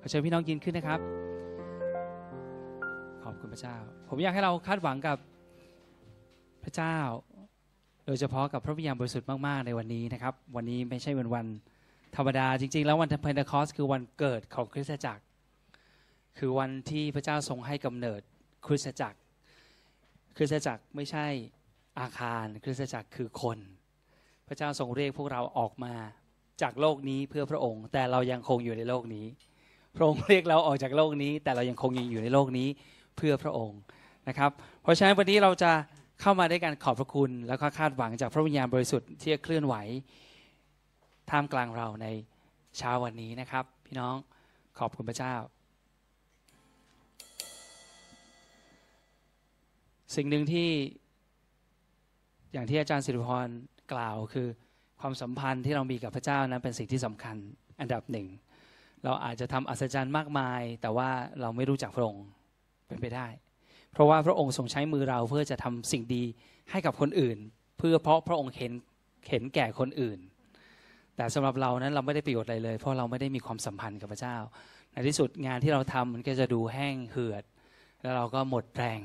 ขอเชิญพี่น้องยืนขึ้นนะครับ ขอบคุณพระเจ้า ผมอยากให้เราคาดหวังกับพระเจ้า โดยเฉพาะกับพระวิญญาณบริสุทธิ์มาก ๆ ในวันนี้นะครับ วันนี้ไม่ใช่เป็นวันธรรมดา จริง ๆ แล้ววันเพนเทคอสคือวันเกิดของคริสตจักร คือวันที่พระเจ้าทรงให้กำเนิดคริสตจักร คริสตจักรไม่ใช่อาคาร คริสตจักรคือคน พระเจ้าทรงเรียกพวกเราออกมาจากโลกนี้เพื่อพระองค์ แต่เรายังคงอยู่ในโลกนี้ พระองค์เรียกเราออกจากโลกนี้ แต่เรายังคงยังอยู่ในโลกนี้เพื่อพระองค์นะครับ เพราะฉะนั้นวันนี้เราจะเข้ามาด้วยการขอบพระคุณ แล้วก็คาดหวังจากพระวิญญาณบริสุทธิ์ที่จะเคลื่อนไหวท่ามกลางเราในเช้าวันนี้นะครับ พี่น้องขอบคุณพระเจ้า สิ่งหนึ่งที่อย่างที่อาจารย์สิริพรกล่าวคือความสัมพันธ์ที่เรามีกับพระเจ้านั้นเป็นสิ่งที่สำคัญอันดับหนึ่ง เราอาจจะทำอัศจรรย์มากมาย แต่ว่าเราไม่รู้จักพระองค์เป็นไปได้ เพราะว่าพระองค์ทรงใช้มือเราเพื่อจะทำสิ่งดีให้กับคนอื่น เพื่อเพราะพระองค์เห็นเห็นแก่คนอื่น แต่สำหรับเรานั้นเราไม่ได้ประโยชน์อะไรเลย เพราะเราไม่ได้มีความสัมพันธ์กับพระเจ้า ในที่สุดงานที่เราทำมันก็จะดูแห้งเหือด แล้วเราก็หมดแรง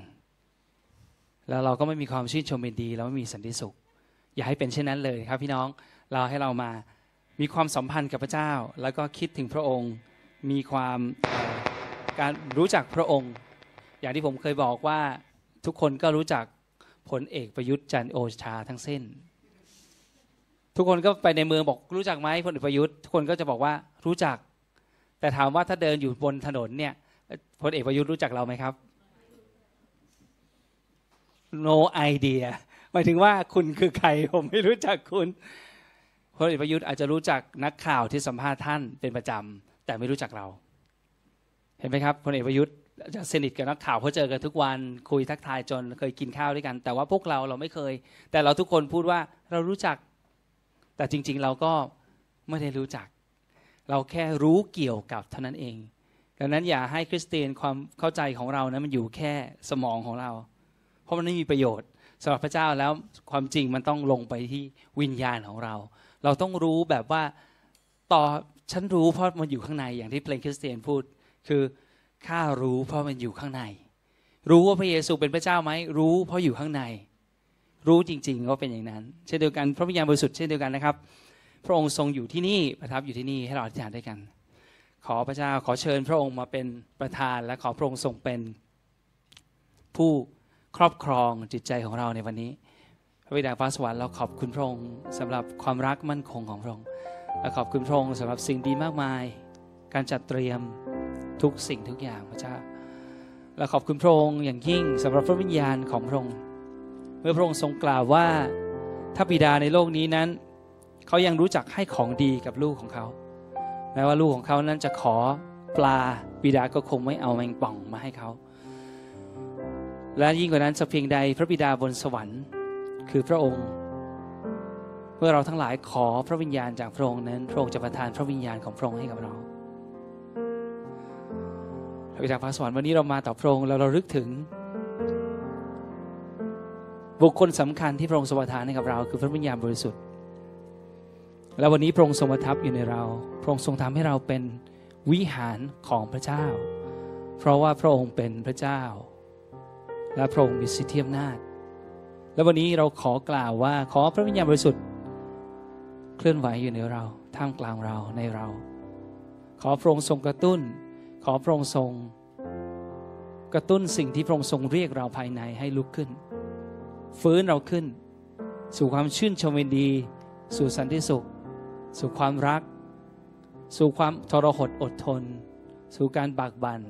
แล้วเราก็ไม่มีความชื่นชมยินดีแล้วไม่มีสันติสุข อย่าให้เป็นเช่นนั้นเลยครับพี่น้องเราให้เรามา มีความสัมพันธ์กับพระเจ้า แล้วก็คิดถึงพระองค์ มีความการรู้จักพระองค์ อย่างที่ผมเคยบอกว่าทุกคนก็รู้จักพลเอกประยุทธ์จันโอชาทั้งเส้น ทุกคนก็ไปในเมืองบอกรู้จักไหมพลเอกประยุทธ์ทุกคนก็จะบอกว่ารู้จัก แต่ถามว่าถ้าเดินอยู่บนถนนเนี่ยพลเอกประยุทธ์รู้จักเราไหมครับ no idea หมายถึงว่าคุณคือใครผมไม่รู้จักคุณ พลเอกประยุทธ์อาจจะรู้จักนักข่าวที่สัมภาษณ์ท่านเป็นประจำแต่ไม่รู้จักเรา เห็นไหมครับพลเอกประยุทธ์จะสนิทกับนักข่าวเพราะเจอกันทุกวันคุยทักทายจนเคยกินข้าวด้วยกัน แต่ว่าพวกเราเราไม่เคย แต่เราทุกคนพูดว่าเรารู้จัก แต่จริง ๆ เราก็ไม่ได้รู้จัก เราแค่รู้เกี่ยวกับเท่านั้นเอง ดังนั้นอย่าให้คริสเตียนความเข้าใจของเรานะมันอยู่แค่สมองของเรา เพราะมันไม่มีประโยชน์สำหรับพระเจ้าแล้วความจริงมันต้องลงไปที่วิญญาณของเรา เราต้องรู้แบบว่าต่อฉันรู้เพราะมันอยู่ข้างในอย่างที่เพลงคริสเตียนพูด คือข้ารู้เพราะมันอยู่ข้างใน รู้ว่าพระเยซูเป็นพระเจ้าไหมรู้เพราะอยู่ข้างใน รู้จริงๆว่าเป็นอย่างนั้น เช่นเดียวกันพระวิญญาณบริสุทธิ์เช่นเดียวกันนะครับ พระองค์ทรงอยู่ที่นี่ประทับอยู่ที่นี่ให้เราอธิษฐานด้วยกัน ขอพระเจ้าขอเชิญพระองค์มาเป็นประธานและขอพระองค์ทรงเป็นผู้ครอบครองจิตใจของเราในวันนี้ พระบิดาฟ้าสวรรค์เราขอบคุณพระองค์สำหรับความรักมั่นคงของพระองค์และขอบคุณพระองค์สำหรับสิ่งดีมากมาย การจัดเตรียมทุกสิ่งทุกอย่างพระเจ้าและขอบคุณพระองค์อย่างยิ่งสำหรับพระวิญญาณของพระองค์เมื่อพระองค์ทรงกล่าวว่าถ้าบิดาในโลกนี้นั้น เขายังรู้จักให้ของดีกับลูกของเขาแม้ว่าลูกของเขานั้นจะขอปลาบิดาก็คงไม่เอาแมงป่องมาให้เขา และยิ่งกว่านั้นจะเพียงใดพระบิดาบนสวรรค์ คือพระองค์ เมื่อเราทั้งหลายขอพระวิญญาณจากพระองค์นั้น พระองค์จะประทานพระวิญญาณของพระองค์ให้กับเราพระบิดาฟ้าสวรรค์วันนี้เรามาต่อพระองค์แล้วเราลึกถึง บุคคลสำคัญที่พระองค์ทรงประทานให้กับเรา คือพระวิญญาณบริสุทธิ์ และวันนี้พระองค์ทรงประทับอยู่ในเรา พระองค์ทรงทำให้เราเป็นวิหารของพระเจ้า เพราะว่าพระองค์เป็นพระเจ้า และพระองค์มีสิทธิอำนาจ และวันนี้เราขอกล่าวว่าขอพระวิญญาณบริสุทธิ์ เคลื่อนไหวอยู่ในเราท่ามกลางเราในเรา ขอพระองค์ทรงกระตุ้น ขอพระองค์ทรง กระตุ้นสิ่งที่พระองค์ทรงเรียกเราภายในให้ลุกขึ้น ฟื้นเราขึ้น สู่ความชื่นชมยินดี สู่สันติสุข สู่ความรัก สู่ความทรหดอดทน สู่การบากบัน่น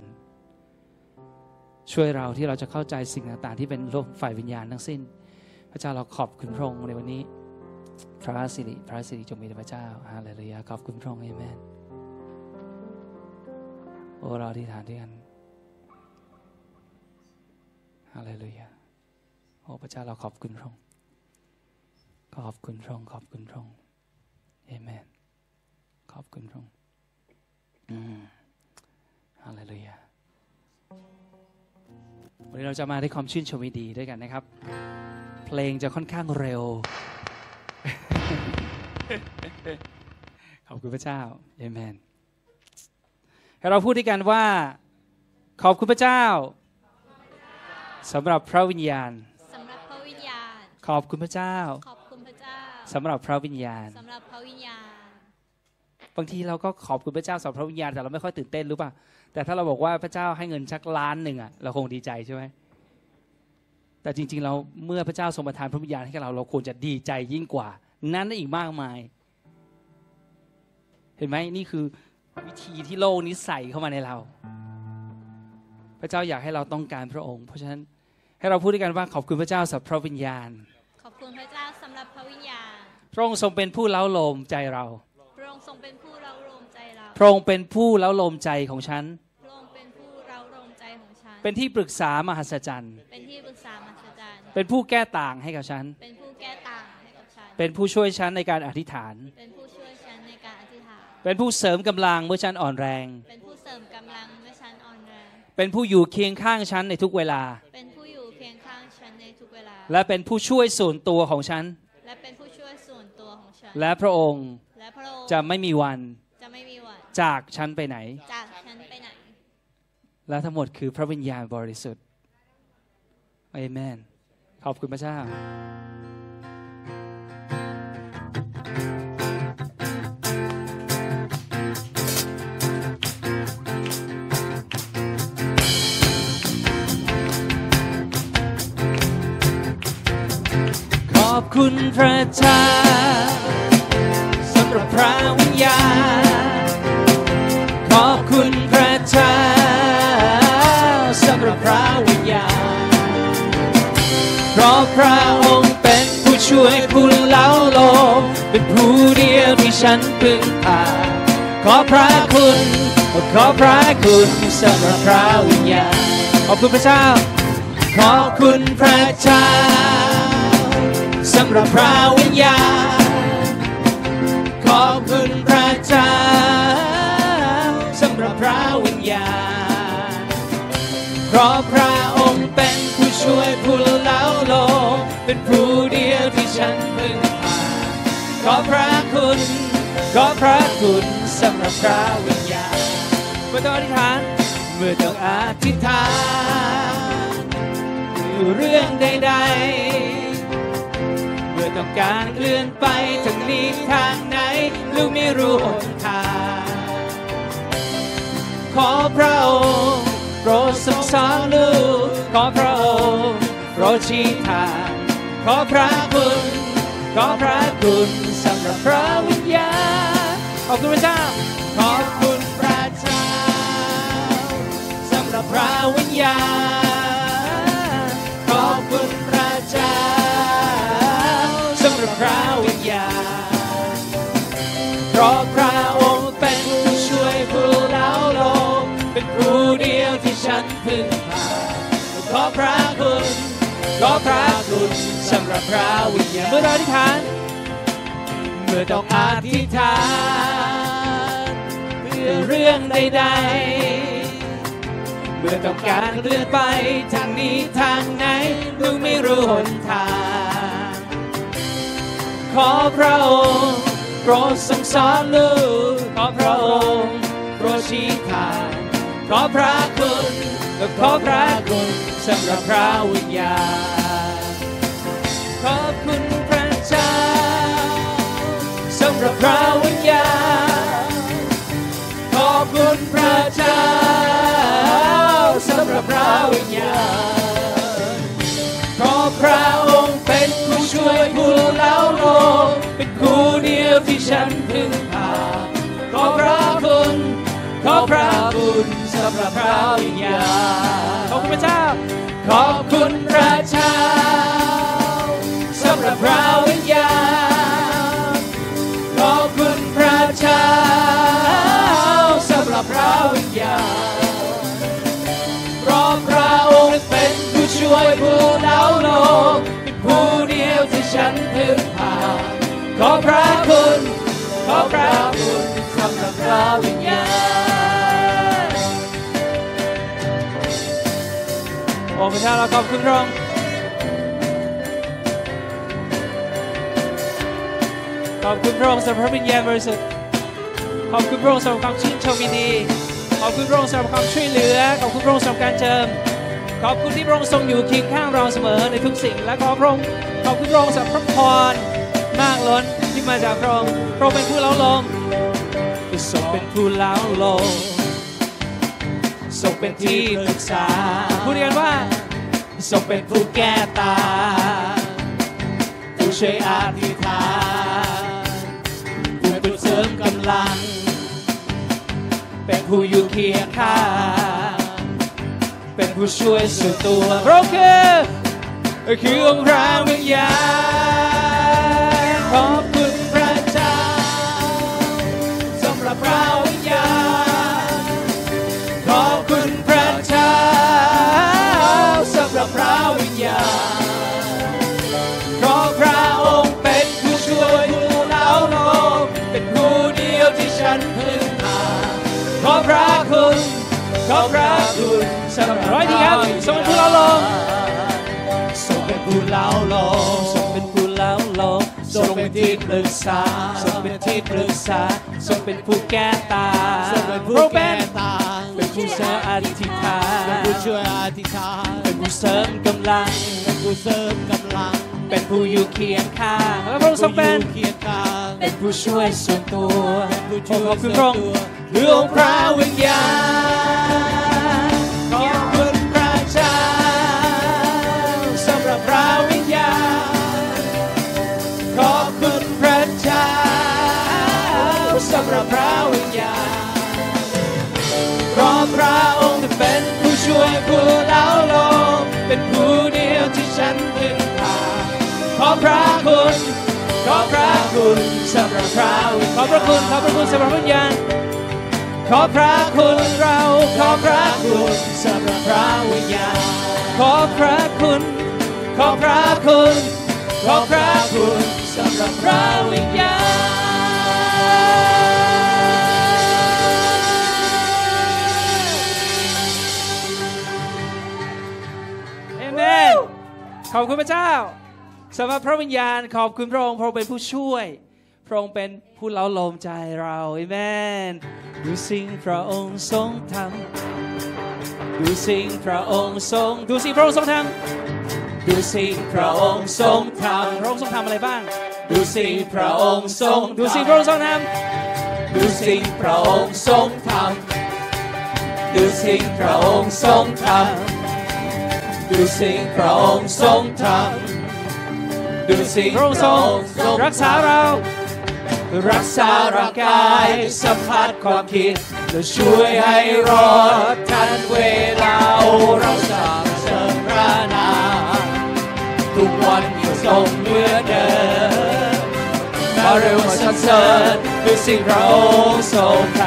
ช่วยเราที่เราจะเข้าใจสิ่งต่างๆ ที่เป็นโลกฝ่ายวิญญาณทั้งสิ้น ระเจ้าเราขอบคุณพระองค์ในวันนี้ พระสิริพระสิริจงมีแด่พระเจ้าฮาเลลูยาขอบคุณพระองค์เอเมนโอ้เราอธิษฐานด้วยกันฮาเลลูยาโอ้พระเจ้าเราขอบคุณพระองค์ขอบคุณพระองค์ขอบคุณพระองค์เอเมนขอบคุณพระองค์อืมฮาเลลูยาวันนี้เราจะมาด้วยความชื่นชมยิดีด้วยกันนะครับ เพลงจะค่อนข้างเร็ว ขอบคุณพระเจ้าเอเมนให้เราพูดด้วยกันว่า ขอบคุณพระเจ้าสำหรับพระวิญญาณ สำหรับพระวิญญาณ ขอบคุณพระเจ้า ขอบคุณพระเจ้าสำหรับพระวิญญาณสำหรับพระวิญญาณ บางทีเราก็ขอบคุณพระเจ้าสำหรับพระวิญญาณแต่เราไม่ค่อยตื่นเต้นรู้ป่ะ แต่ถ้าเราบอกว่าพระเจ้าให้เงินชักล้านหนึ่งอะเราคงดีใจใช่ไหม แต่จริง ๆ เราเมื่อพระเจ้าทรงประทานพระวิญญาณให้กับเราเราควรจะดีใจยิ่งกว่า นั้นอีกมากมาย เห็นไหมนี่คือวิธีที่โลกนี้ใส่เข้ามาในเรา พระเจ้าอยากให้เราต้องการพระองค์ เพราะฉะนั้นให้เราพูดด้วยกันว่าขอบคุณพระเจ้าสำหรับพระวิญญาณ ขอบคุณพระเจ้าสำหรับพระวิญญาณ พระองค์ทรงเป็นผู้เล้าโลมใจเรา พระองค์ทรงเป็นผู้เราโรมใจเรา พระองค์เป็นผู้เล้าโลมใจของฉัน พระองค์เป็นผู้เราโรมใจของฉัน เป็นที่ปรึกษามหัศจรรย์ เป็นที่ปรึกษามหัศจรรย์ เป็นผู้แก้ต่างให้กับฉัน เป็นผู้แก้ต่างให้กับฉัน เป็นผู้ช่วยฉันในการอธิษฐาน เป็นผู้ช่วยฉันในการอธิษฐาน เป็นผู้เสริมกำลังเมื่อฉันอ่อนแรง เป็นผู้เสริมกำลังเมื่อฉันอ่อนแรง เป็นผู้อยู่เคียงข้างฉันในทุกเวลา เป็นผู้อยู่เคียงข้างฉันในทุกเวลา และเป็นผู้ช่วยส่วนตัวของฉัน และเป็นผู้ช่วยส่วนตัวของฉัน และพระองค์และพระองค์จะไม่มีวันจะไม่มีวันจากฉันไปไหน จากฉันไปไหน และทั้งหมดคือพระวิญญาณบริสุทธิ์เอเมน ขอบคุณพระเจ้าขอบคุณพระเจ้าสำหรับพระวิญญาณ พระพระองค์เป็นผู้ช่วยผู้เล้าโลมเป็นผู้เดียวที่ฉันพึ่งพาขอพระคุณขอพระคุณสำหรับพระวิญญาณขอบคุณพระเจ้า ขอบคุณพระเจ้าสำหรับพระวิญญาณขอบคุณพระเจ้าสำหรับพระวิญญาณเพราะพระ ผู้เล้าโลมเป็นผู้เดียวที่ฉันพึ่งพาขอพระคุณขอพระคุณสำหรับพระวิญญาณเมื่อต้องอธิษฐานเมื่อต้องอธิษฐานเรื่องใดๆ เมื่อต้องการเคลื่อนไปทางนี้ทางไหนลูกไม่รู้หนทางขอพระองค์โปรดทรงสอนลูกขอพระองค์ โปรดชี้ทางขอพระคุณขอพระคุณสำหรับพระวิญญาณขอบคุณพระเจ้าขอบคุณพระเจ้าสำหรับพระวิญญาณขอบคุณพระเจ้าสำหรับพระวิญญาณเพราะพระองค์เป็นผู้ช่วยผู้เล้าโลมเป็นผู้เดียวที่ฉันพึ่งพาขอพระคุณ ขอพระคุณสำหรับพระวิญญาณเมื่อเราอธิษฐาน เมื่อต้องอธิษฐาน เพื่อเรื่องใดๆ เมื่อต้องการเลื่อนไปทางนี้ทางไหนลูกไม่รู้หนทาง ขอพระองค์โปรดทรงสอนลูกขอพระองค์โปรดชี้ทางขอพระคุณ และขอพระคุณสำหรับพระวิญญาณขอบคุณพระเจ้าสำหรับพระวิญญาณขอบคุณพระเจ้าสำหรับพระวิญญาณเพระพระองค์เป็นผู้ช่วยผู้เล้าโลมเป็นผู้เดียวที่ฉันพึ่งพาขอพระคุณขอพระคุณ สำหรับพระวิญญาณขอบคุณพระเจ้า ขอบคุณพระเจ้าสำหรับพระวิญญาณขอบคุณพระเจ้าสำหรับพระวิญญาณเพราะพระองค์เป็นผู้ช่วยผู้เล้าโลมเป็นผู้เดียวที่ฉันพึ่งพาขอพระคุณขอพระคุณสำหรับพระวิญญาณ โอ้พระเจ้าเราขอบคุณพระองค์ขอบคุณพระองค์สำหรับพระวิญญาณบริสุทธิ์ขอบคุณพระองค์สำหรับความชื่นชมยินดีขอบคุณพระองค์สำหรับความช่วยเหลือขอบคุณพระองค์สำหรับการเจิมขอบคุณที่พระองค์ทรงอยู่เคียงข้างเราเสมอในทุกสิ่ง และขอพระองค์ขอบคุณพระองค์สำหรับพระพรมากล้นที่มาจากพระองค์พระองค์เป็นผู้เล้าลมทรงเป็นผู้เล้าลมทรงเป็นที่ปรึกษาพูดกันว่า ทรงเป็นผู้แก้ตา ผู้ช่วยอธิษฐานผู้เป็นเสริมกำลัง เป็นผู้อยู่เคียงข้างเป็นผู้ช่วยส่วนตัวเพราะค์คือคือองค์พระวิญญาณ ระคุณสำหรับร้อยทีครับทรงเป็นผู้เล่าลมทรงเป็นผู้เล่าลมทรงเป็นผู้เล่าลมทรงเป็นที่ปรึกษาทรงเป็นที่ปรึกษาทรงเป็นผู้แก้ตาทรงเป็นผู้แก้ตาเป็นผู้เสริมอธิษฐานเป็นผู้ช่วยอธิษฐานเป็นผู้เสริมกำลังเป็นผู้เสริมกำลังเป็นผู้อยู่เคียงข้างและพระองค์ทรงเป็นผู้อยู่เคียงข้างเป็นผู้ช่วยส่วนตัวผู้ช่วยขอบคุณพระองค์ส่วนตัวเรื่ององค์พระวิญญาณ ฉันพึ่งพาขอพระคุณขอพระคุณสำหรับพระวิญญาขอพระคุณขอพระคุณสำหรับวิญญาณขอพระคุณเราขอพระคุณสำหรับพระวิญญาณขอพระคุณขอพระคุณขอพระคุณสำหรับพระวิญญาณ ขอบคุณพระเจ้าสำหรับพระวิญญาณขอบคุณพระองค์พระองค์เป็นผู้ช่วย พระองค์เป็นผู้เล้าลมใจเราอเมนดูสิ่งพระองค์ทรงทำดูสิ่งพระองค์ทรงดูสิ่งพระองค์ทรงทำดูสิ่งพระองค์ทรงทำพระองค์ทรงทำอะไรบ้าง ดูสิ่งพระองค์ทรงดูสิ่งพระองค์ทรงทำดูสิ่งพระองค์ทรงทำดูสิ่งพระองค์ทรงทำ ดูสิ่งพระองค์ทรงทำดูสิ่งพระองค์ทรงรักษาเรา รักษาร่างกายสัมผัสความคิดและช่วยให้รอดทันเวลาโอ้เราสรรเสริญพระนามทุกวันยังทรงเหมือนเดิมมาเร็วมาสรรเสริญดูสิ่งพระองค์ทรงท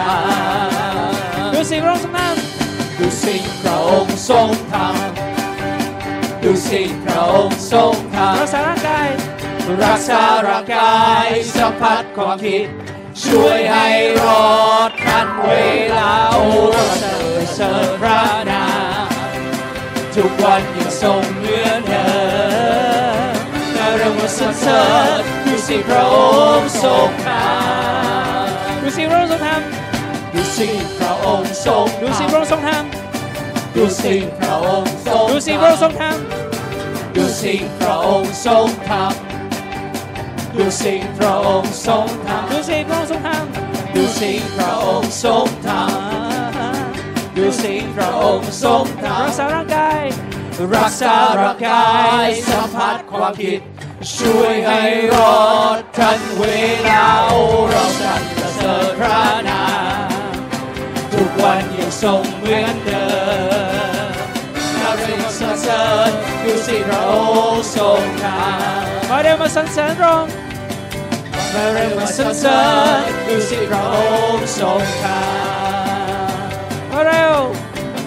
ำดูสิ่งพระองค์ทรงทำดูสิ่งพระองค์ทรงทำ ดูสิพระองค์ทรงทำรักษาร่างกายรักษาร่างกายสัมผัสความคิด ช่วยให้รอดทันเวลาโอ้เราเสริญเสริญพระนามทุกวันยังทรงเหมือเดิมและเรามาสรรเสริญดูสิพระองค์ทรงทำดูสิพระองค์ทรงทำดูสิพระองค์ทรงดูสิพระองค์ทรงทำ ดูสิ่งพระองค์ทรงดูสิ่งพระองค์ทรงทำดูสิ่งพระองค์ทรงทำดูสิ่งพระองค์ทรงทำดูสิ่งพระองค์ทรงทำดูสิ่งพระองค์ทรงทำดูสิ่งพระองค์ทรงทำรักษาร่างกายรักษาร่างกายสัมผัสความคิด ช่วยให้รอดทันเวลาโอ้เราสรรเสริญพระนามทุกวันยังทรงเหมือนเดิมเราเรีย กสรรเสริญดูสิพระองค์ทรงท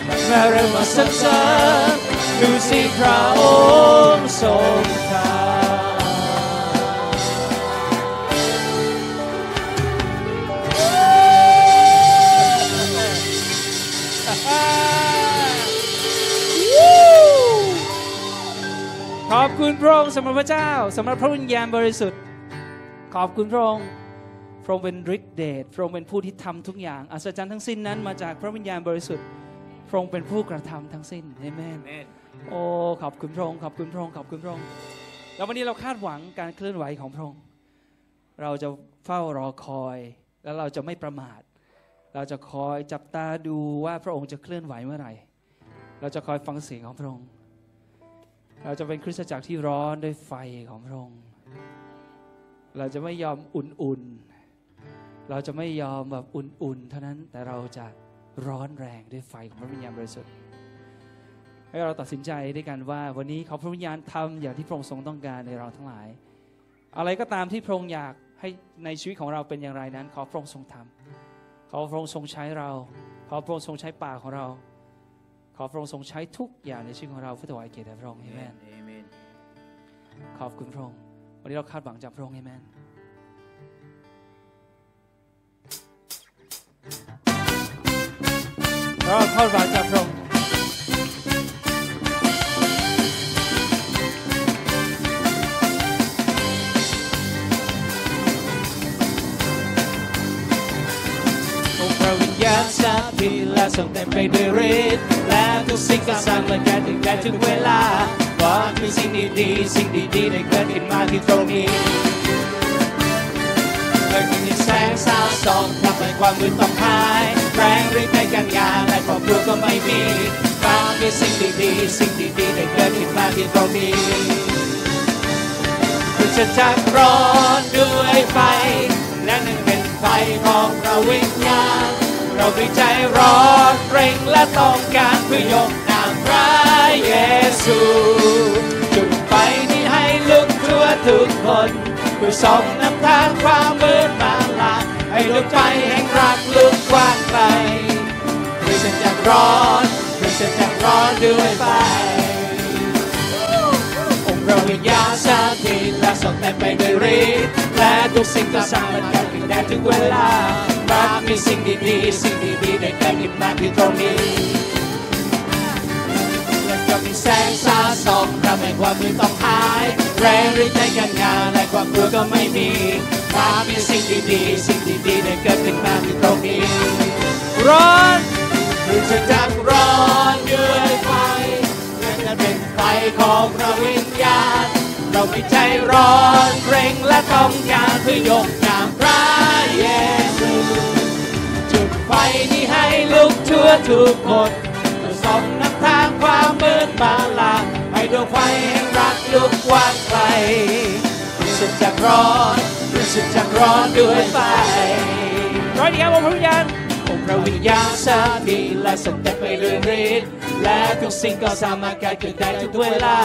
ำมาเร็วมาสรรเสริญ ขอบคุณพระองค์สำหรับพระเจ้าสำหรับพระวิญญาณบริสุทธิ์ ขอบคุณพระองค์พระองค์เป็นฤทธิเดชพระองค์เป็นผู้ที่ทำทุกอย่าง อัศจรรย์ทั้งสิ้นนั้นมาจากพระวิญญาณบริสุทธิ์พระองค์เป็นผู้กระทำทั้งสิ้นเอเมนโอ้ขอบคุณพระองค์ขอบคุณพระองค์ขอบคุณพระองค์แล้ววันนี้เราคาดหวังการเคลื่อนไหวของพระองค์เราจะเฝ้ารอคอย แล้วเราจะไม่ประมาท เราจะคอยจับตาดูว่าพระองค์จะเคลื่อนไหวเมื่อไหร่ เราจะคอยฟังเสียงของพระองค์ เราจะเป็นคริสตจักรที่ร้อนด้วยไฟของพระองค์ เราจะไม่ยอมอุ่นๆ เราจะไม่ยอมแบบอุ่นๆ เท่านั้น แต่เราจะร้อนแรงด้วยไฟของพระวิญญาณบริสุทธิ์ ให้เราตัดสินใจด้วยกันว่า วันนี้ขอพระวิญญาณทำอย่างที่พระองค์ทรงต้องการในเราทั้งหลาย อะไรก็ตามที่พระองค์อยากให้ในชีวิตของเราเป็นอย่างไรนั้น ขอพระองค์ทรงทำขอพระองค์ทรงใช้เรา ขอพระองค์ทรงใช้ปากของเรา ขอพระองค์ทรงใช้ทุกอย่างในชีวิตของเราเพื่อถวายเกียรติแด่พระองค์เอเมนขอบคุณพระองค์วันนี้เราคาดหวังจากพระองค์เอเมนเราคาดหวังจากพระองค์ ญญาณสถิตและทรงเต็มไปด้วยฤทธิ์และทุกสิ่งก็สร้างเหมือนกันถึงแก่ถึงเวลาว่ามีสิ่งดีๆสิ่งดีๆได้เกิดขึ้นมาที่ตรงนี้เลยมีแสงสาวส่องทำให้ความมืดต้องหายแรงฤทธิ์ในการงานและความกลัวก็ไม่มีฟ้ามีสิ่งดีๆสิ่งดีๆได้เกิดขึ้นมาที่ตรงนี้คือจะจักร้อนด้วยไฟและนั่นเป็นไฟของพระวิญญาณ เรามีใจร้อนเร่งและต้องการเพื่อยกนามพระเยซู จุดไฟนี้ให้ลุกทั่วทุกคนเพื่อส่องนำทางความมืดมาลาให้ดวงไฟแห่งรักลุกกว้างไกลคือฉันจะร้อนคือฉันจะร้อนด้วยไฟองค์พระวิญญาณสถิตและทรงเต็มไปด้วยฤทธิ์และทุกสิ่งก็สร้างมันกันขึ้นได้ถึงเวลา รักมีสิ่งดีๆสิ่งดีๆได้เกิดขึ้นมาที่ตรงนี้และก็มีแสงสาส่องทำให้ความมืดต้องหาย แรงฤทธิ์ในการงานและความกลัวก็ไม่มีรักมีสิ่งดีๆสิ่งดีๆได้เกิดขึ้นมาที่ตรงนี้ร้อนคือจะจักร้อนด้วยไฟและจะเป็นไฟของพระวิญญาณเราไม่ใจร้อนเร่งและต้องการเพื่อยกนามพระเยซู ฟนี้ให้ลุกทั่วทุกคนเพื่อส่องนำทางความมืดมาลาให้ดวงไฟแห่งรักลุกวางไกลรู้สึกจักร้อนรู้สึกจักร้อนด้วยไฟร้อนอีครับผมพระวิญญาณองค์พระวิญญาณสถิตและทรงเต็มไปด้วยฤทธิ์และทุกสิ่งก็สามารถเกิดขึ้นได้ทุกเวลา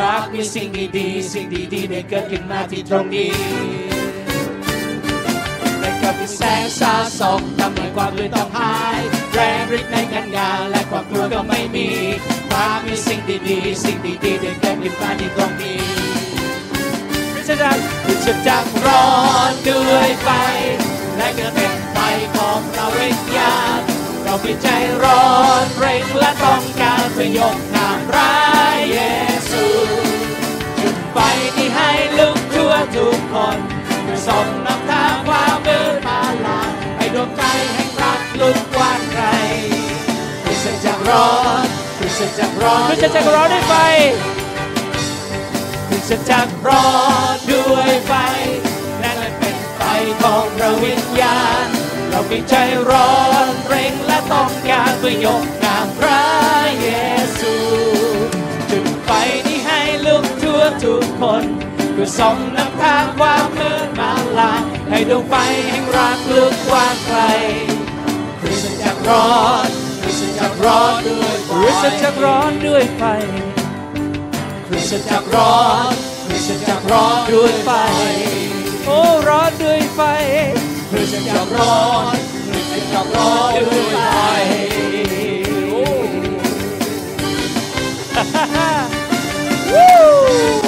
รักมีสิ่งดีๆสิ่งดีๆได้เกิดขึ้นมาที่ตรงนี้ ก็มีแสงสาส่องทำให้ความมืดต้องหาย แรงฤทธิ์ในการงานและความกลัวก็ไม่มีรักมีสิ่งดีๆ สิ่งดีๆได้เกิดขึ้นมาที่ตรงนี้พิจารณาคือจะจักร้อนด้วยไฟ และก็เป็นไฟของเราวิญญาณเรามีใจร้อนเร่งและต้องการเพื่อยกนามพระเยซูจุดไฟที่ให้ลุกทั่วทุกคนเพื่อส่องน้ำ วงใจแห่งรักลุกกว้างไกลคือจะจักร้อนคือจะจักร้อนคือจะจักรร้อนด้วยไฟคือจะจักร้อนด้วยไฟและนั่นเป็นไฟของพระวิญญาณ เรามีใจร้อนเร่งและต้องการเพื่อยกนามพระเยซูจุดไฟนี้ให้ลุกทั่วทุกคน พื่อส่องนำทางความมืดมาลาให้ดวงไฟแห่งรักลุกกว้างไกลคือจะจักร้อนคือจะจักร้อนด้วยไฟหรือจะจักรร้อนด้วยไฟคริสตจักรร้อนคริสตจักรร้อนด้วยไฟโอ้ร้อนด้วยไฟคริสตจักรร้อนคริสตจักรร้อนด้วยไฟคือ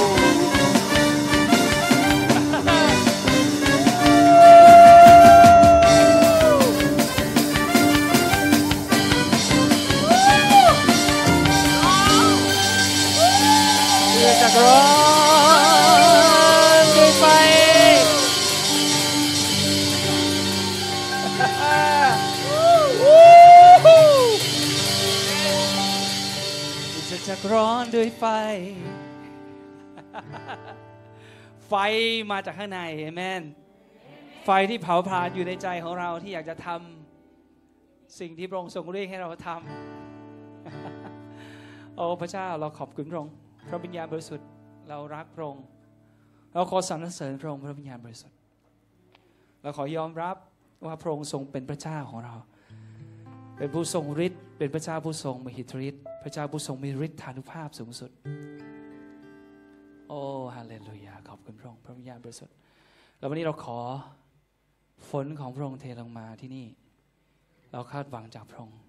ากร้อนด้วยไฟ จะจักร้อนด้วยไฟ ไฟมาจากข้างในเอเมนไฟที่เผาผลาญอยู่ในใจของเราที่อยากจะทำสิ่งที่พระองค์ทรงเรียกให้เราทำโอ้พระเจ้าเราขอบคุณพระองค์ พระวิญญาณบริสุทธิ์เรารักพระองค์เราขอสรรเสริญพระองค์พระวิญญาณบริสุทธิ์เราขอยอมรับว่าพระองค์ทรงเป็นพระเจ้าของเรา เป็นผู้ทรงฤทธิ์เป็นพระเจ้าผู้ทรงมหิทธิฤทธิ์พระเจ้าผู้ทรงมีฤทธานุภาพสูงสุด โอ้ฮาเลลูยาขอบคุณพระองค์พระวิญญาณบริสุทธิ์แล้ววันนี้เราขอฝนของพระองค์เทลงมาที่นี่ เราคาดหวังจากพระองค์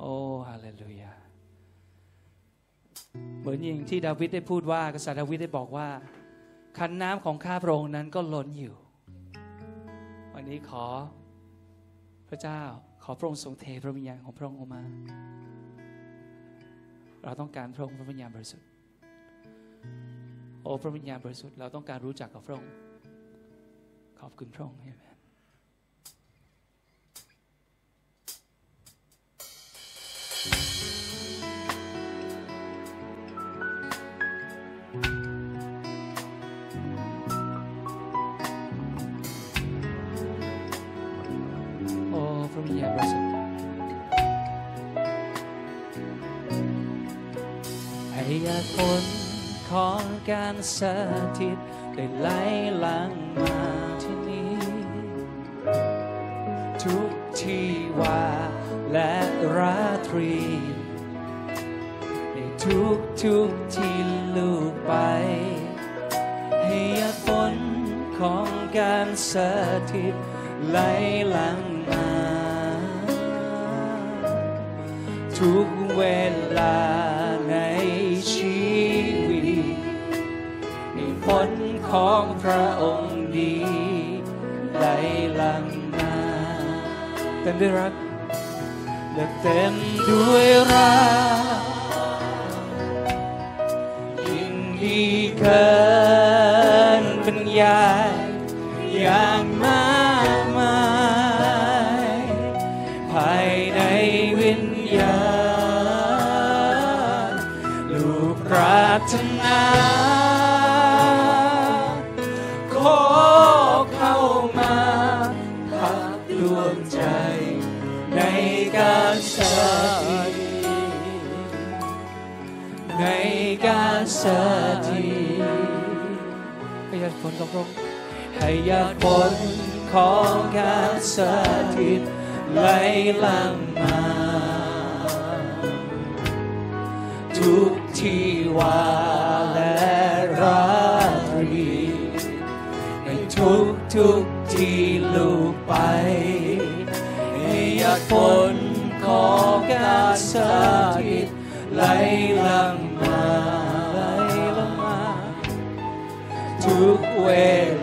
โอ้ฮาเลลูยา เหมือนอย่างที่ดาวิดได้พูดว่ากษัตริย์ดาวิดได้บอกว่า คันน้ำของข้าพระองค์นั้นก็ล้นอยู่ วันนี้ขอพระเจ้าขอพระองค์ทรงเทพระวิญญาณของพระองค์ออกมา เราต้องการพระองค์พระวิญญาณบริสุทธิ์โอ้พระวิญญาณบริสุทธิ์เราต้องการรู้จักกับพระองค์ขอบคุณพระองค์เอเม สถิตได้ไหลหลังมาที่นี่ทุกที่ว่าและราตรี ในทุกทุกที่ลูกไป ให้ฝนของการสถิตไหลหลัง ของพระองค์ดีไหลหลังมาเต็มด้วยรักและเต็มด้วยรักยิ่งดีเกินปัญญา นรงให้ยาฝนของการสถิตไหลลังมา ทุกที่วาและราตรี ในทุกทุกที่ลูกไป ให้ยาฝนของการสถิตไหลลัง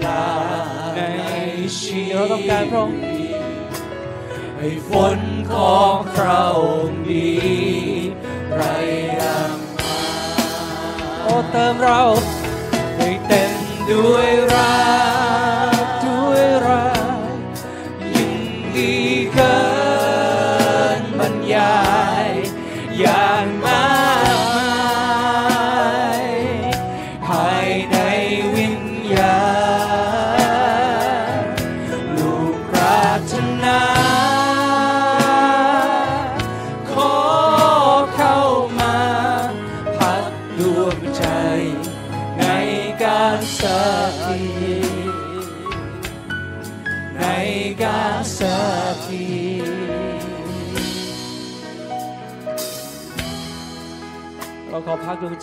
ลาในชีวิตเราต้องการพระองค์ให้ฝนของพระองค์ดีไรดังมาโอ้เติมเราให้เต็มด้วยรัก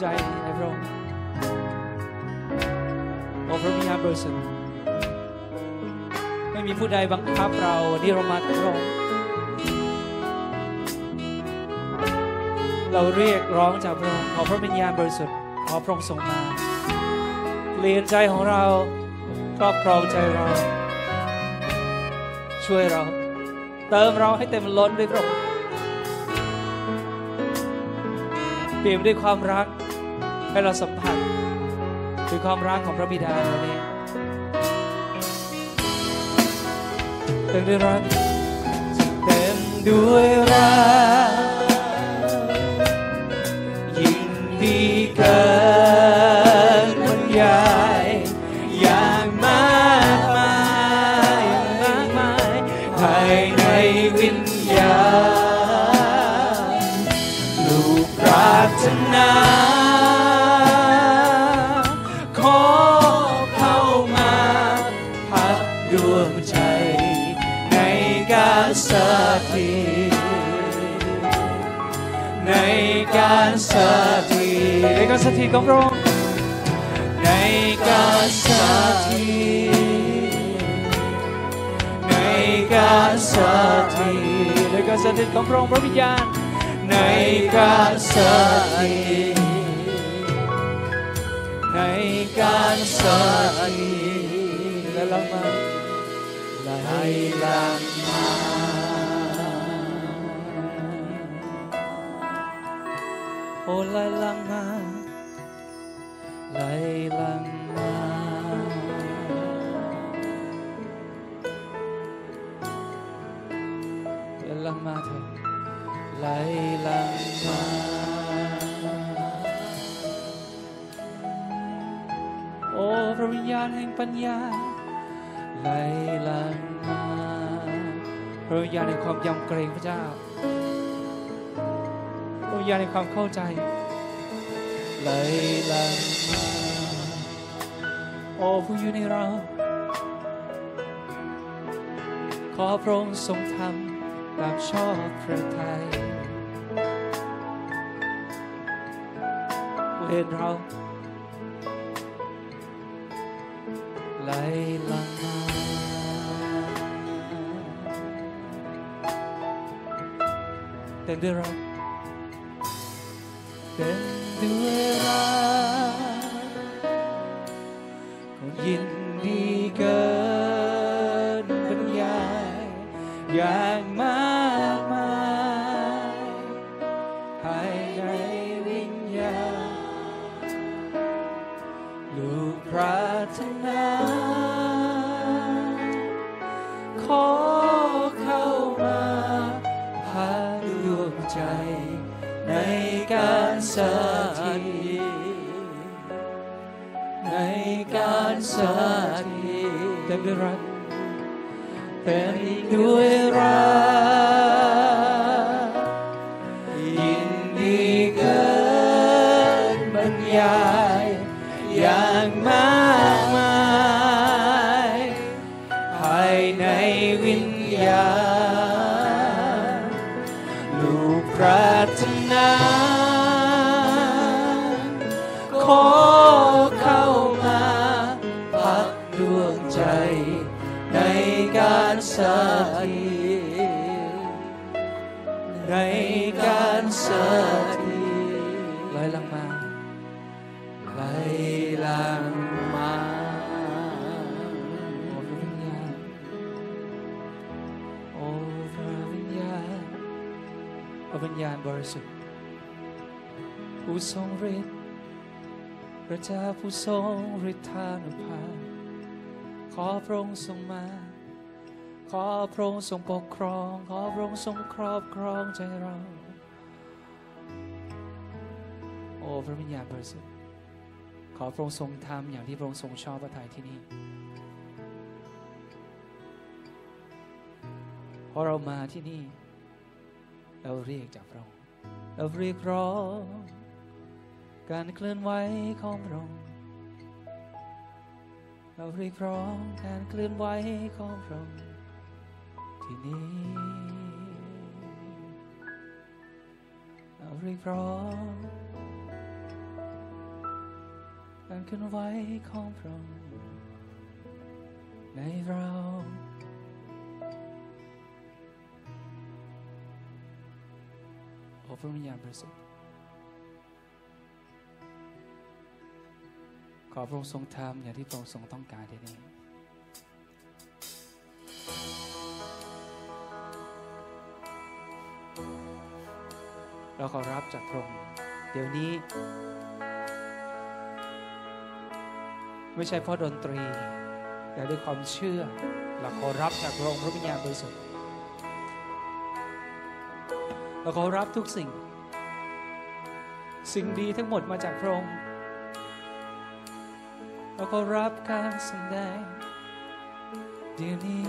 ใจในพระองค์โอ้พระวิญญาณบริสุทธิ์ไม่มีผู้ใดบังคับเรานี่เรามาพระองค์เราเรียกร้องจากพระองค์ขอพระวิญญาณบริสุทธิ์ขอพระองค์ทรงมาเปลี่ยนใจของเราครอบครองใจเรา ช่วยเรา เติมเราให้เต็มล้นด้วยพระองค์เปลี่ยนด้วยความรัก ให้เราสัมผัสคือความรักของพระบิดาเราเนี่ยเต็มด้วยรักเต็มด้วยรัก ในการสถิตของพระองค์ในการสถิตในการสถิต ไหลหลังมาไหลลังมาเถอะไหลลังมาโอ้พระวิญญาณแห่งปัญญาไหลลังมาพระวิญญาณแห่งความยำเกรงพระเจ้าพระวิญญาณแห่งความเข้าใจ โอ้ผู้อยู่ในเรา ขอพระองค์ทรงทำตามชอบพระทัยผู้เห็นเราไหลหลังมาเต็มด้วยเรักเต็ม ในการสถิตเต็มด้วยรักเต็มด้วยรัก ฤทธิ์พระเจ้าผู้ทรงฤทธานุภาพขอพระองค์ทรงมา ขอพระองค์ทรงปกครอง ขอพระองค์ทรงครอบครองใจเรา โอ้พระวิญญาณบริสุทธิ์ขอพระองค์ทรงทำอย่างที่พระองค์ทรงชอบพระทัยที่นี่พอเรามาที่นี่ เราเรียกจากพระองค์ เราเรียกร้อง การเคลื่อนไหวของพระองค์เราเรียกร้องการเคลื่อนไหวของพระองค์ที่นี่เราเรียกร้องการเคลื่อนไหวของพระองค์ในเราโอพระวิญญาณบริสุทธิ์ ขอพระองค์ทรงทำอย่างที่พระองค์ทรงต้องการที่นี่เราขอรับจากพระองค์เดี๋ยวนี้ ไม่ใช่เพราะดนตรี แต่ด้วยความเชื่อ เราขอรับจากพระองค์พระวิญญาณบริสุทธิ์เราขอรับทุกสิ่ง สิ่งดีทั้งหมดมาจากพระองค์ ขอรับการแสดงเดี๋ยวนี้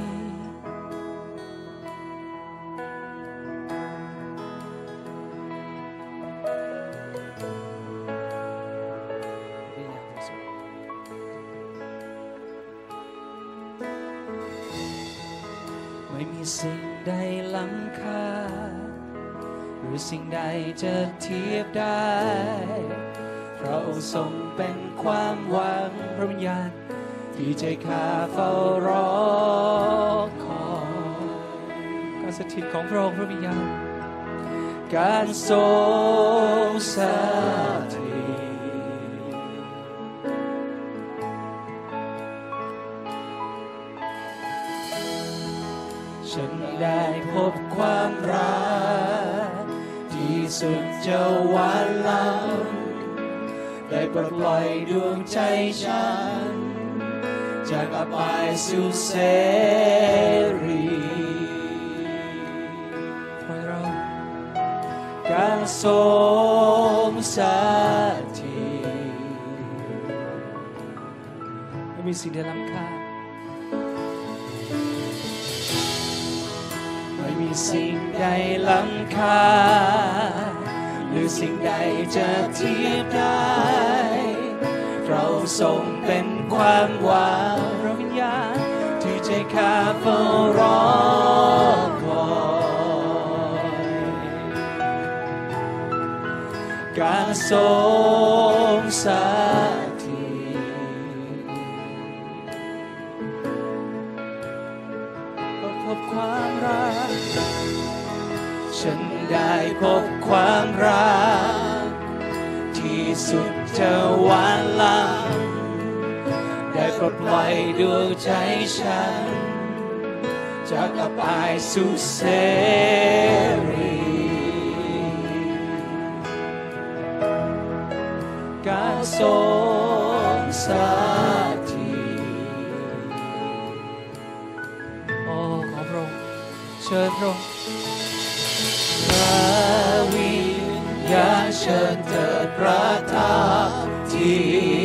ไม่มีสิ่งใดล้ำค่า หรือสิ่งใดจะเทียบได้ เราทรงเป็นความหวังพระวิญญาณที่ใจข้าเฝ้ารอคอยการสถิตของพระองค์พระวิญญาณ การทรงสถิตฉันได้พบความรักที่สุดจะหวานล้ำ ได้ปลดปล่อยดวงใจฉัน จากอับอายสู่เสรีพอเราการทรงสถิตไม่มีสิ่งใดล้ำค่าไม่มีสิ่งใดล้ำค่าหรือสิ่งใดจะเทียบได้ ทรงเป็นความหวังพระวิญญาณที่ใจข้าเฝ้ารอคอยการทรงสถิตก็พบความรัก ฉันได้พบความรัก ที่สุดจะหวานล้ำ ปลดปล่อยดวงใจฉัน จากอับอายสู่เสรีการทรงสถิตโอ้ขอพระองค์เชิญพระองค์พระวิญญาณเชิญเถิดประทับที่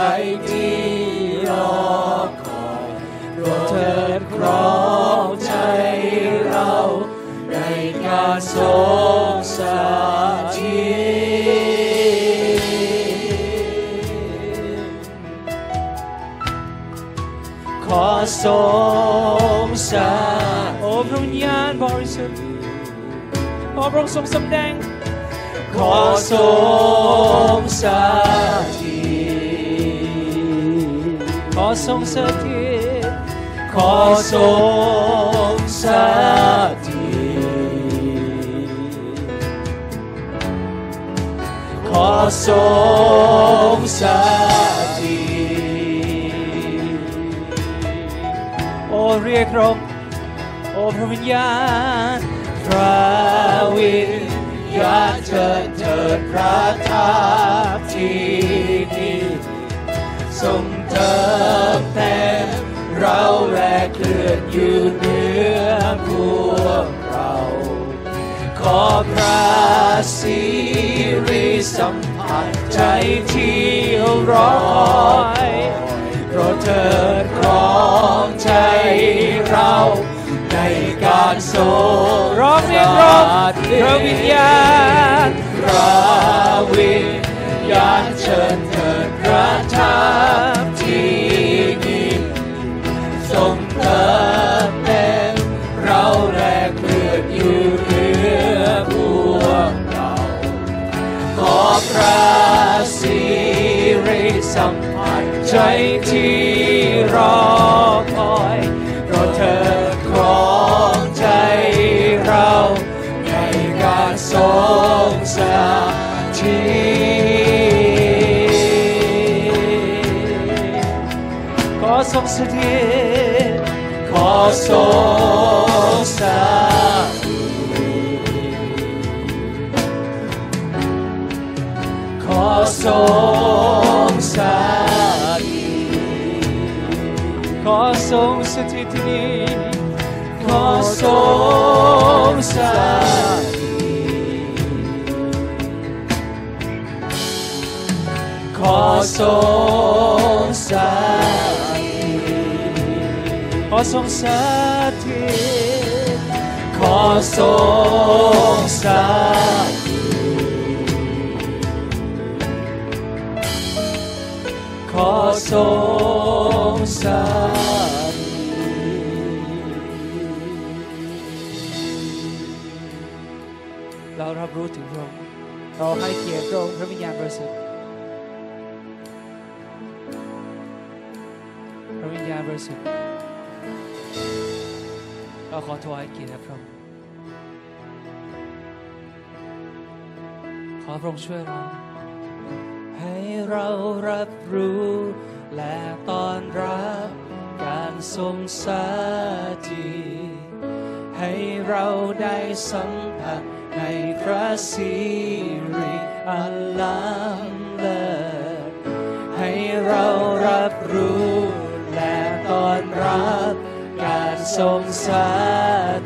ใจที่รอคอยโปรดเถิดครองใจเราในการทรงสถิตขอทรงสถิโอ้พระวิญญาณบริสุทธิ์ขอพระองค์ทรงสำแดงขอทรงสถิ ทรงสถิตขอทรงสถิตขอทรงสถิตโอ้เรียกร้องโอ้พระวิญญาณพระวิญญาณเชิญเถิดพระทับที่ เติมเต็มเราและเคลื่อนอยู่เหนือพวกเรา ขอพระสิริสัมผัสใจที่รอคอยโปรดเถิดครองใจเราในการทรงร้องเรียกร้องพระวิญญาณพระวิญญาณเชิญ สัมผัสใจที่รอคอยโปรดเถิดครองใจเราในการทรงสถิตขอทรงสถิตขอทรงสถิตขอทรง ทรงสถิตขอทรงสถิตขอทรงสถิตขอทรงสถิตขอทรงสถิต รารับรู้ถึงพระองค์เราให้เกียรติพระองค์พระวิญญาณบริสุทธิ์พระวิญญาณบริสุทธิ์เราขอถวายเกียรติพระองค์ขอพระองค์ช่วยเราให้เรารับรู้และตอนรับการทรงสถิตให้เราได้สัมผัส ในพระสิริอันล้ำเลิศให้เรารับรู้และต้อนรับการทรงส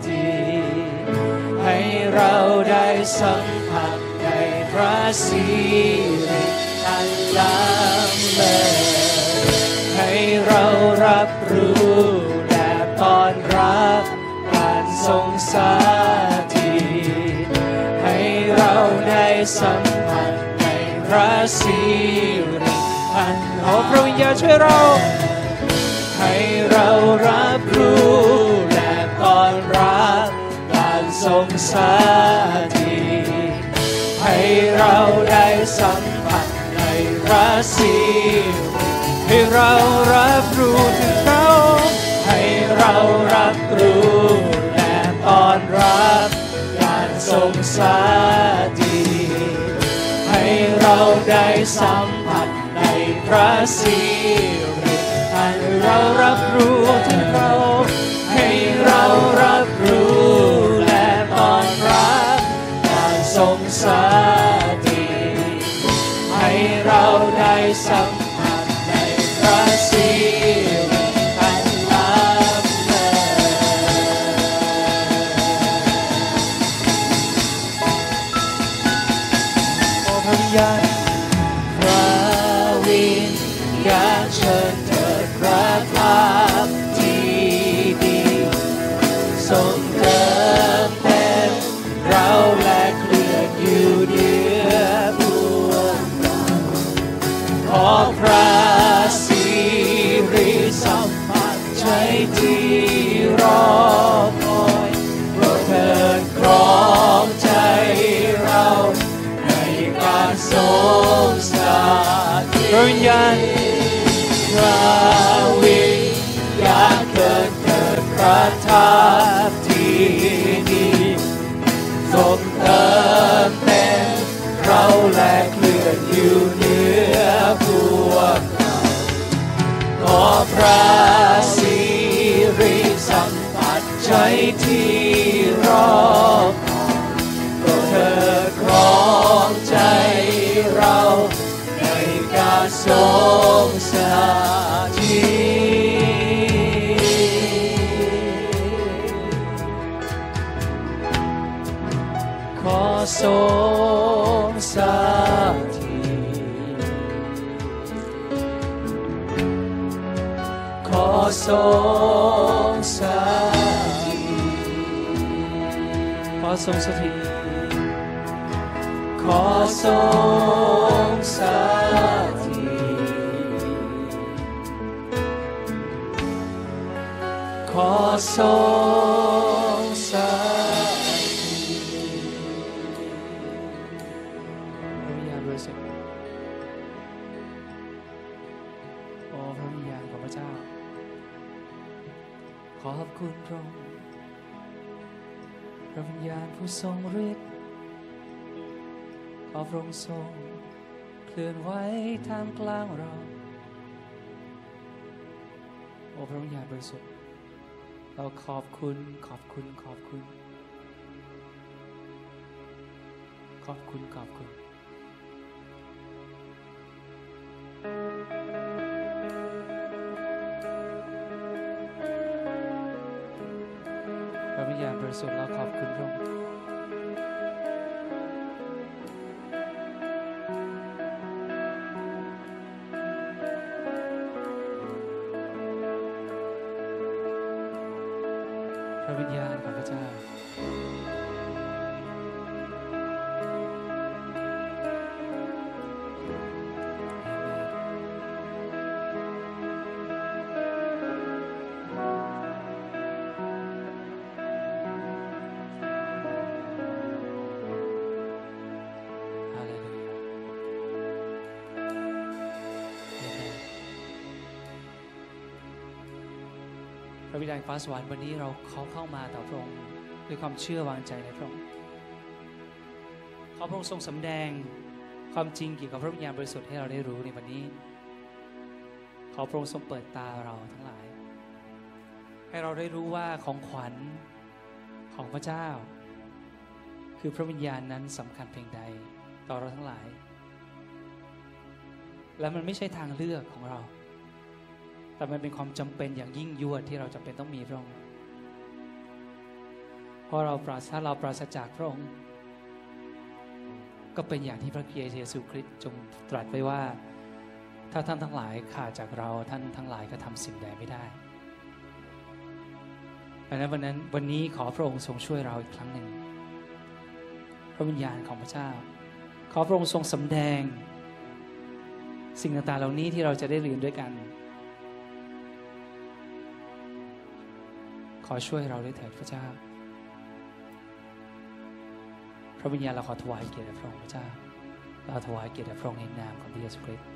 ถิตให้เราได้สัมผัสในพระสิริอันล้ำเลิศให้เรารับรู้และต้อนรับการทรงสถิ สัมผัสในพระสิริอันขอพระวิญญาณช่วยเราให้เรารับรู้และต้อนรับการทรงสถิตให้เราได้สัมผัสในพระสิริให้เรารับรู้ถึงเขาให้เรารับรู้และต้อนรับการทรงสถิต เราได้สัมผัสในพระสิริให้เรารับรู้ถึงเราให้เรารับรู้และตอนรับการทรงสถิตให้เราได้สัมผัส ที่รอคอยโปรดเถิดครองใจเราในการทรงสถิตพระวิญญาณ โปรดเถิดครองใจเราในการทรงสถิตขอทรงสถิตขอทรง ทรงสถิต ขอทรงสถิต ขอทรงสถิตพระวิญญาณบริสุทธิ์โอ้พระวิญญาณของพระเจ้า ขอบคุณพระองค์ พระวิญญาณผู้ทรงฤทธิ์ขอพระองค์ทรงเคลื่อนไหวท่ามกลางเรา โอ้พระวิญญาณบริสุทธิ์เราขอบคุณขอบคุณขอบคุณ ขอบคุณขอบคุณ สุทธิ์เราขอบคุณพระองค์ พระบิดาแห่งฟ้าสวรรค์วันนี้เราเขาเข้ามาต่อพระองค์ด้วยความเชื่อวางใจในพระองค์ขอพระองค์ทรงสำแดงความจริงเกี่ยวกับพระวิญญาณบริสุทธิ์ให้เราได้รู้ในวันนี้ ขอพระองค์ทรงเปิดตาเราทั้งหลาย ให้เราได้รู้ว่าของขวัญของพระเจ้า คือพระวิญญาณนั้นสำคัญเพียงใดต่อเราทั้งหลาย และมันไม่ใช่ทางเลือกของเรา แต่มันเป็นความจำเป็นอย่างยิ่งยวดที่เราจำเป็นต้องมีพระองค์เพราะเราปราศถ้าเราปราศจากพระองค์ ก็เป็นอย่างที่พระเยซูคริสต์จงตรัสไว้ว่า ถ้าท่านทั้งหลายขาดจากเราท่านทั้งหลายก็ทำสิ่งใดไม่ได้ดังนั้นวันนั้นวันนี้ขอพระองค์ทรงช่วยเราอีกครั้งหนึ่งพระวิญญาณของพระเจ้า ขอพระองค์ทรงสำแดง สิ่งต่างๆเหล่านี้ที่เราจะได้เรียนด้วยกัน ขอช่วยเราด้วยเถิดพระเจ้า พระวิญญาณเราขอถวายเกียรติแด่พระองค์พระเจ้า เราถวายเกียรติแด่พระองค์ในนามของพระเยซูคริสต์